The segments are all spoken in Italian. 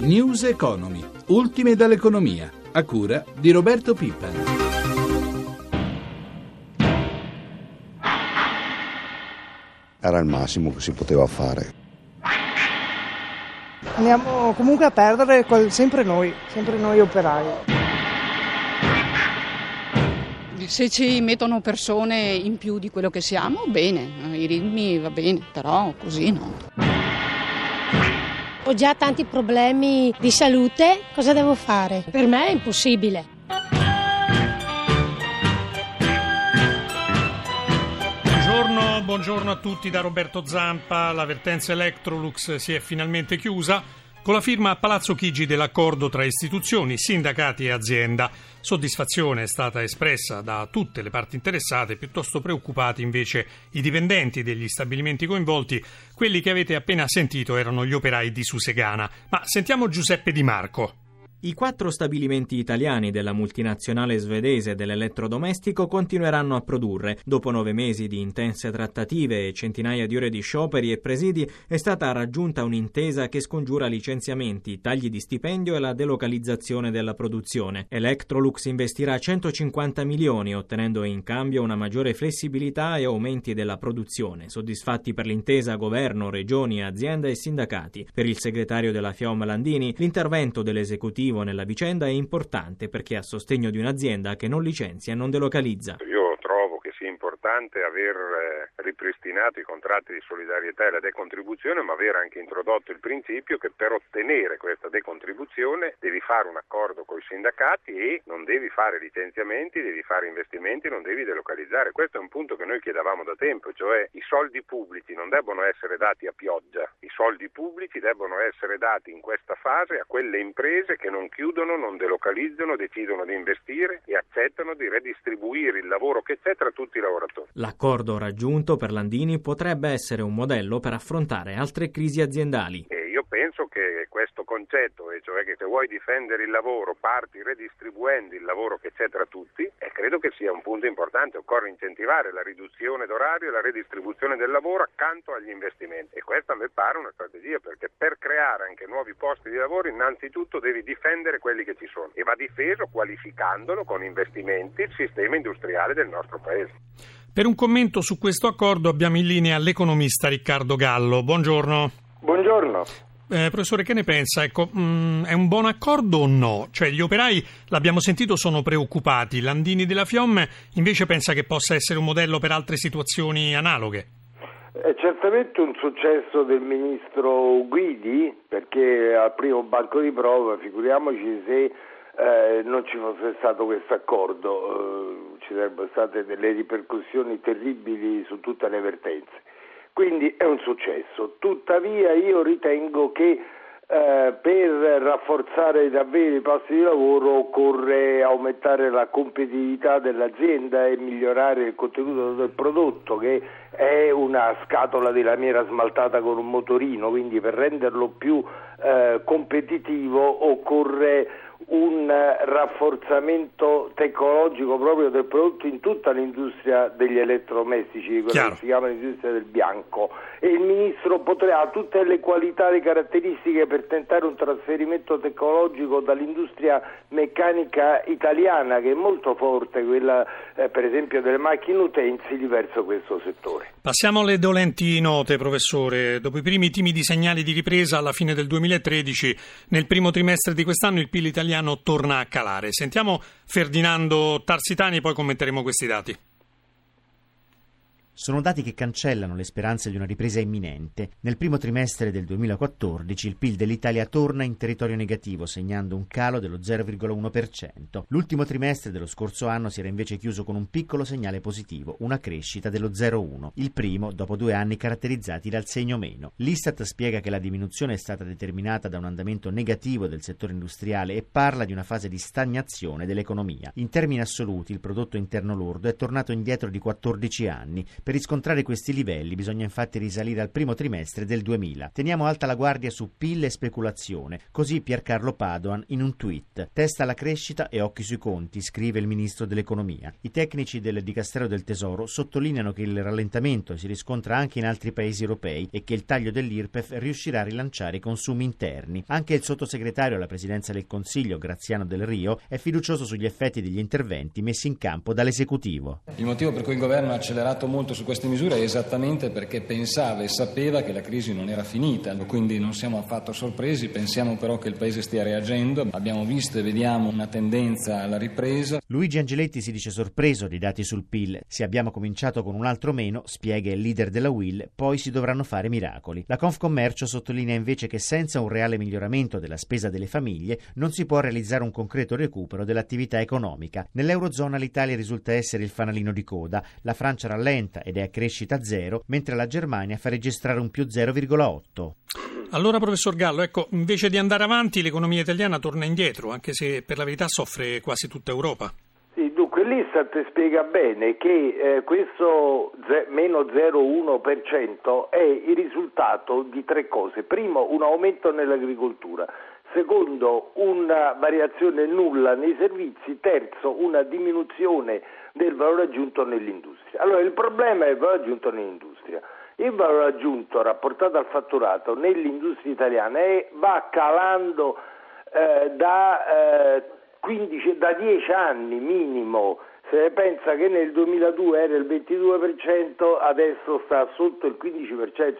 News Economy, ultime dall'economia, a cura di Roberto Pippa. Era il massimo che si poteva fare. Andiamo comunque a perdere quel- sempre noi, sempre noi operai. Se ci mettono persone in più di quello che siamo, bene, i ritmi va bene, però così no. Ho già tanti problemi di salute, cosa devo fare? Per me è impossibile. Buongiorno, buongiorno a tutti da Roberto Zampa. La vertenza Electrolux si è finalmente chiusa con la firma a Palazzo Chigi dell'accordo tra istituzioni, sindacati e azienda. Soddisfazione è stata espressa da tutte le parti interessate, piuttosto preoccupati invece i dipendenti degli stabilimenti coinvolti. Quelli che avete appena sentito erano gli operai di Susegana. Ma sentiamo Giuseppe Di Marco. I quattro stabilimenti italiani della multinazionale svedese dell'elettrodomestico continueranno a produrre. Dopo nove mesi di intense trattative e centinaia di ore di scioperi e presidi, è stata raggiunta un'intesa che scongiura licenziamenti, tagli di stipendio e la delocalizzazione della produzione. Electrolux investirà 150 milioni, ottenendo in cambio una maggiore flessibilità e aumenti della produzione. Soddisfatti per l'intesa governo, regioni, azienda e sindacati. Per il segretario della FIOM Landini, l'intervento dell'esecutivo nella vicenda è importante perché a sostegno di un'azienda che non licenzia e non delocalizza. Io importante aver eh, ripristinato i contratti di solidarietà e la decontribuzione, ma aver anche introdotto il principio che per ottenere questa decontribuzione devi fare un accordo con i sindacati e non devi fare licenziamenti, devi fare investimenti, non devi delocalizzare. Questo è un punto che noi chiedevamo da tempo, cioè i soldi pubblici non debbono essere dati a pioggia, i soldi pubblici debbono essere dati in questa fase a quelle imprese che non chiudono, non delocalizzano, decidono di investire e accettano di redistribuire il lavoro che c'è tra tutti i lavoratori. L'accordo raggiunto per Landini potrebbe essere un modello per affrontare altre crisi aziendali. E io penso che questo concetto, e cioè che se vuoi difendere il lavoro parti redistribuendo il lavoro che c'è tra tutti, e credo che sia un punto importante. Occorre incentivare la riduzione d'orario e la redistribuzione del lavoro accanto agli investimenti. E questa a me pare una strategia perché per creare anche nuovi posti di lavoro innanzitutto devi difendere quelli che ci sono e va difeso qualificandolo con investimenti il sistema industriale del nostro paese. Per un commento su questo accordo abbiamo in linea l'economista Riccardo Gallo. Buongiorno. Buongiorno. Eh, professore, che ne pensa? Ecco, mh, è un buon accordo o no? Cioè, gli operai, l'abbiamo sentito, sono preoccupati. Landini della FIOM invece pensa che possa essere un modello per altre situazioni analoghe. È certamente un successo del ministro Guidi perché al primo banco di prova, figuriamoci se eh, non ci fosse stato questo accordo, eh, ci sarebbero state delle ripercussioni terribili su tutte le vertenze. Quindi è un successo. Tuttavia io ritengo che eh, per rafforzare davvero i posti di lavoro occorre aumentare la competitività dell'azienda e migliorare il contenuto del prodotto che è una scatola di lamiera smaltata con un motorino, quindi per renderlo più eh, competitivo occorre un rafforzamento tecnologico proprio del prodotto in tutta l'industria degli elettrodomestici, quella che si chiama l'industria del bianco e il ministro potrà ha tutte le qualità e le caratteristiche per tentare un trasferimento tecnologico dall'industria meccanica italiana che è molto forte, quella eh, per esempio delle macchine utensili verso questo settore. Passiamo alle dolenti note, professore. Dopo i primi timidi segnali di ripresa alla fine del 2013, nel primo trimestre di quest'anno il PIL italiano torna a calare. Sentiamo Ferdinando Tarsitani, poi commenteremo questi dati. Sono dati che cancellano le speranze di una ripresa imminente. Nel primo trimestre del 2014 il PIL dell'Italia torna in territorio negativo, segnando un calo dello 0,1%. L'ultimo trimestre dello scorso anno si era invece chiuso con un piccolo segnale positivo, una crescita dello 0,1, il primo dopo due anni caratterizzati dal segno meno. L'Istat spiega che la diminuzione è stata determinata da un andamento negativo del settore industriale e parla di una fase di stagnazione dell'economia. In termini assoluti il prodotto interno lordo è tornato indietro di 14 anni Per riscontrare questi livelli bisogna infatti risalire al primo trimestre del 2000. Teniamo alta la guardia su PIL e speculazione, così Piercarlo Padoan in un tweet. Testa la crescita e occhi sui conti, scrive il ministro dell'economia. I tecnici del Dicastero del Tesoro sottolineano che il rallentamento si riscontra anche in altri paesi europei e che il taglio dell'IRPEF riuscirà a rilanciare i consumi interni. Anche il sottosegretario alla presidenza del Consiglio, Graziano Del Rio, è fiducioso sugli effetti degli interventi messi in campo dall'esecutivo. Il motivo per cui il governo ha accelerato molto su queste misure è esattamente perché pensava e sapeva che la crisi non era finita, quindi non siamo affatto sorpresi, pensiamo però che il Paese stia reagendo, abbiamo visto e vediamo una tendenza alla ripresa. Luigi Angeletti si dice sorpreso dei dati sul PIL. Se abbiamo cominciato con un altro meno, spiega il leader della Will, poi si dovranno fare miracoli. La Confcommercio sottolinea invece che senza un reale miglioramento della spesa delle famiglie non si può realizzare un concreto recupero dell'attività economica. Nell'Eurozona l'Italia risulta essere il fanalino di coda, la Francia rallenta ed è a crescita zero, mentre la Germania fa registrare un più 0,8. Allora, professor Gallo, ecco, invece di andare avanti, l'economia italiana torna indietro, anche se per la verità soffre quasi tutta Europa. Sì, dunque l'Istat spiega bene che eh, questo ze- meno 0,1% è il risultato di tre cose. Primo, un aumento nell'agricoltura. Secondo, una variazione nulla nei servizi. Terzo, una diminuzione del valore aggiunto nell'industria. Allora, il problema è il valore aggiunto nell'industria. Il valore aggiunto rapportato al fatturato nell'industria italiana è, va calando eh, da, eh, 15, da 10 anni minimo. Se pensa che nel 2002 era il 22%, adesso sta sotto il 15%, cioè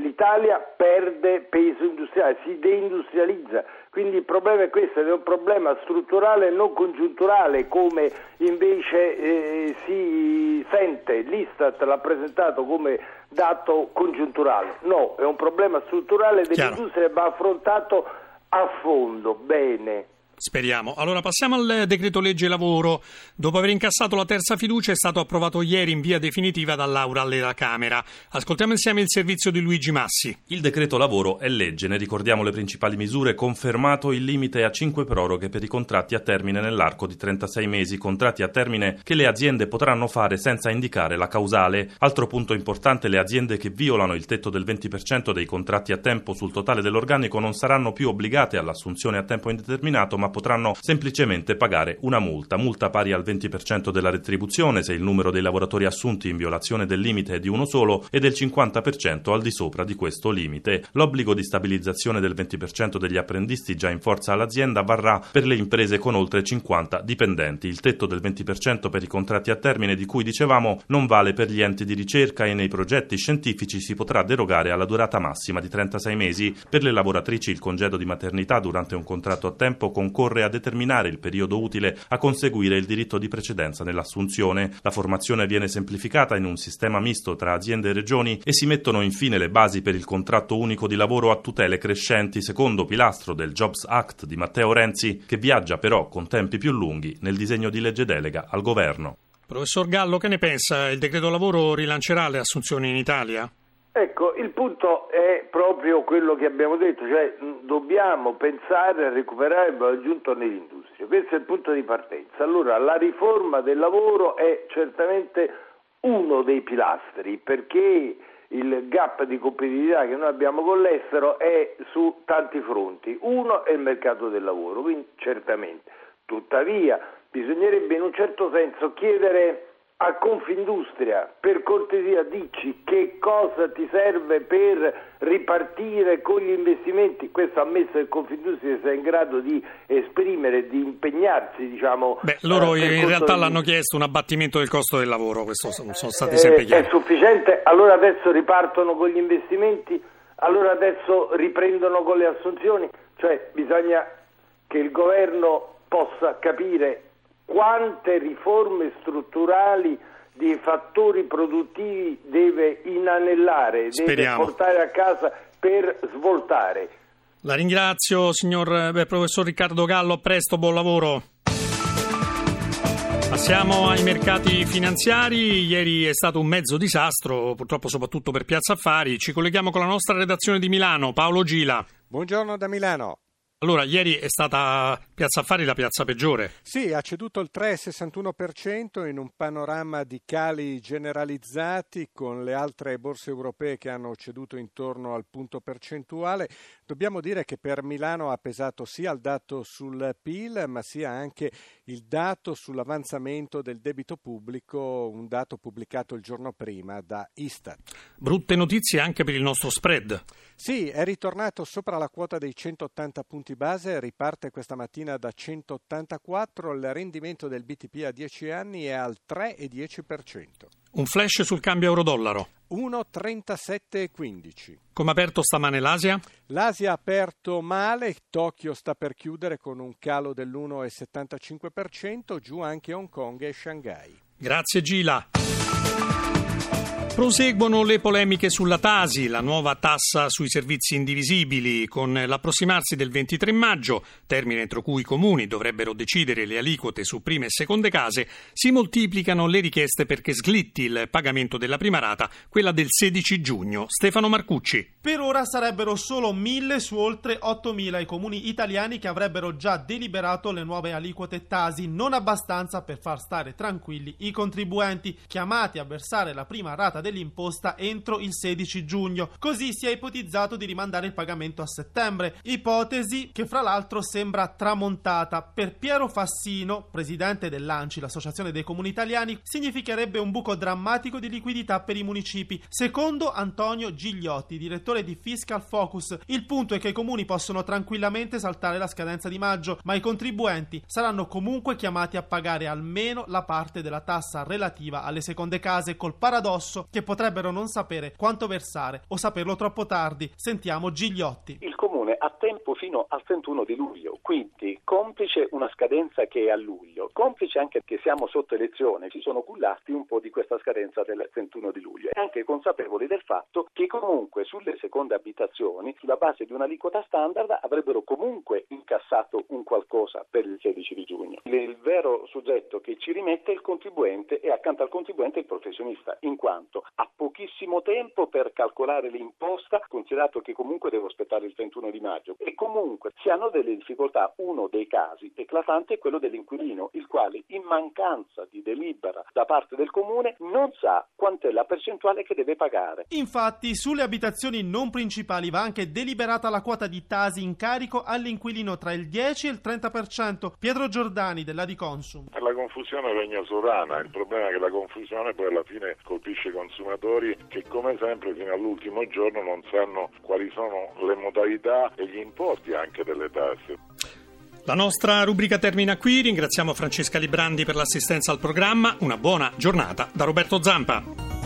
l'Italia perde peso industriale, si deindustrializza. Quindi il problema è questo, è un problema strutturale e non congiunturale come invece eh, si sente. L'Istat l'ha presentato come dato congiunturale. No, è un problema strutturale dell'industria e va affrontato a fondo, bene. Speriamo. Allora passiamo al decreto legge lavoro. Dopo aver incassato la terza fiducia è stato approvato ieri in via definitiva dall'Aura alla Camera. Ascoltiamo insieme il servizio di Luigi Massi. Il decreto lavoro è legge, ne ricordiamo le principali misure, confermato il limite a 5 proroghe per i contratti a termine nell'arco di 36 mesi, contratti a termine che le aziende potranno fare senza indicare la causale. Altro punto importante, le aziende che violano il tetto del 20% dei contratti a tempo sul totale dell'organico non saranno più obbligate all'assunzione a tempo indeterminato, ma potranno semplicemente pagare una multa, multa pari al 20% della retribuzione se il numero dei lavoratori assunti in violazione del limite è di uno solo e del 50% al di sopra di questo limite. L'obbligo di stabilizzazione del 20% degli apprendisti già in forza all'azienda varrà per le imprese con oltre 50 dipendenti. Il tetto del 20% per i contratti a termine di cui dicevamo non vale per gli enti di ricerca e nei progetti scientifici si potrà derogare alla durata massima di 36 mesi. Per le lavoratrici il congedo di maternità durante un contratto a tempo concorre concorre a determinare il periodo utile a conseguire il diritto di precedenza nell'assunzione. La formazione viene semplificata in un sistema misto tra aziende e regioni e si mettono infine le basi per il contratto unico di lavoro a tutele crescenti secondo pilastro del Jobs Act di Matteo Renzi, che viaggia però con tempi più lunghi nel disegno di legge delega al governo. Professor Gallo, che ne pensa? Il decreto lavoro rilancerà le assunzioni in Italia? Ecco, il punto è proprio quello che abbiamo detto, cioè dobbiamo pensare a recuperare il valore aggiunto nell'industria. Questo è il punto di partenza. Allora, la riforma del lavoro è certamente uno dei pilastri perché il gap di competitività che noi abbiamo con l'estero è su tanti fronti. Uno è il mercato del lavoro, quindi certamente. Tuttavia, bisognerebbe in un certo senso chiedere a Confindustria, per cortesia dici che cosa ti serve per ripartire con gli investimenti, questo ammesso che Confindustria sia in grado di esprimere, di impegnarsi, diciamo. Beh, loro eh, in realtà di... l'hanno chiesto un abbattimento del costo del lavoro, questo sono stati sempre chiari. È sufficiente? Allora adesso ripartono con gli investimenti? Allora adesso riprendono con le assunzioni? Cioè bisogna che il governo possa capire quante riforme strutturali di fattori produttivi deve inanellare, Speriamo. deve portare a casa per svoltare. La ringrazio, signor beh, professor Riccardo Gallo, a presto, buon lavoro. Passiamo ai mercati finanziari. Ieri è stato un mezzo disastro, purtroppo soprattutto per Piazza Affari. Ci colleghiamo con la nostra redazione di Milano, Paolo Gila. Buongiorno da Milano. Allora, ieri è stata Piazza Affari la piazza peggiore. Sì, ha ceduto il 3,61% in un panorama di cali generalizzati con le altre borse europee che hanno ceduto intorno al punto percentuale. Dobbiamo dire che per Milano ha pesato sia il dato sul PIL, ma sia anche il dato sull'avanzamento del debito pubblico, un dato pubblicato il giorno prima da Istat. Brutte notizie anche per il nostro spread. Sì, è ritornato sopra la quota dei 180 punti punti base riparte questa mattina da 184, il rendimento del BTP a 10 anni è al 3,10%. Un flash sul cambio euro-dollaro. 1,3715. Come aperto stamane l'Asia? L'Asia ha aperto male, Tokyo sta per chiudere con un calo dell'1,75%, giù anche Hong Kong e Shanghai. Grazie Gila. Proseguono le polemiche sulla Tasi, la nuova tassa sui servizi indivisibili, con l'approssimarsi del 23 maggio, termine entro cui i comuni dovrebbero decidere le aliquote su prime e seconde case, si moltiplicano le richieste perché sglitti il pagamento della prima rata, quella del 16 giugno. Stefano Marcucci. Per ora sarebbero solo 1000 su oltre 8000 i comuni italiani che avrebbero già deliberato le nuove aliquote Tasi, non abbastanza per far stare tranquilli i contribuenti chiamati a versare la prima rata dell'imposta entro il 16 giugno. Così si è ipotizzato di rimandare il pagamento a settembre, ipotesi che fra l'altro sembra tramontata. Per Piero Fassino, presidente dell'ANCI, l'Associazione dei Comuni Italiani, significherebbe un buco drammatico di liquidità per i municipi. Secondo Antonio Gigliotti, direttore di Fiscal Focus, il punto è che i comuni possono tranquillamente saltare la scadenza di maggio, ma i contribuenti saranno comunque chiamati a pagare almeno la parte della tassa relativa alle seconde case, col paradosso che potrebbero non sapere quanto versare o saperlo troppo tardi. Sentiamo Gigliotti. Il comune ha tempo fino al 31 di luglio, quindi complice una scadenza che è a luglio, complice anche che siamo sotto elezione, si sono cullati un po' di questa scadenza del 31 di luglio e anche consapevoli del fatto che comunque sulle seconde abitazioni, sulla base di un'aliquota standard, avrebbero comunque incassato un qualcosa per il 16 di giugno. Il vero soggetto che ci rimette è il contribuente e accanto al contribuente il professionista, in quanto ha pochissimo tempo per calcolare l'imposta, considerato che comunque devo aspettare il 31 di maggio. E comunque si hanno delle difficoltà. Uno dei casi eclatante è quello dell'inquilino, il quale in mancanza di delibera da parte del comune non sa quant'è la percentuale che deve pagare. Infatti, sulle abitazioni non principali va anche deliberata la quota di tasi in carico all'inquilino tra il 10 e il 30%. Pietro Giordani della Di Consum. Per la confusione regna sovrana, il problema è che la confusione poi alla fine colpisce i consumatori che come sempre fino all'ultimo giorno non sanno quali sono le modalità e gli importi anche delle tasse. La nostra rubrica termina qui, ringraziamo Francesca Librandi per l'assistenza al programma, una buona giornata da Roberto Zampa.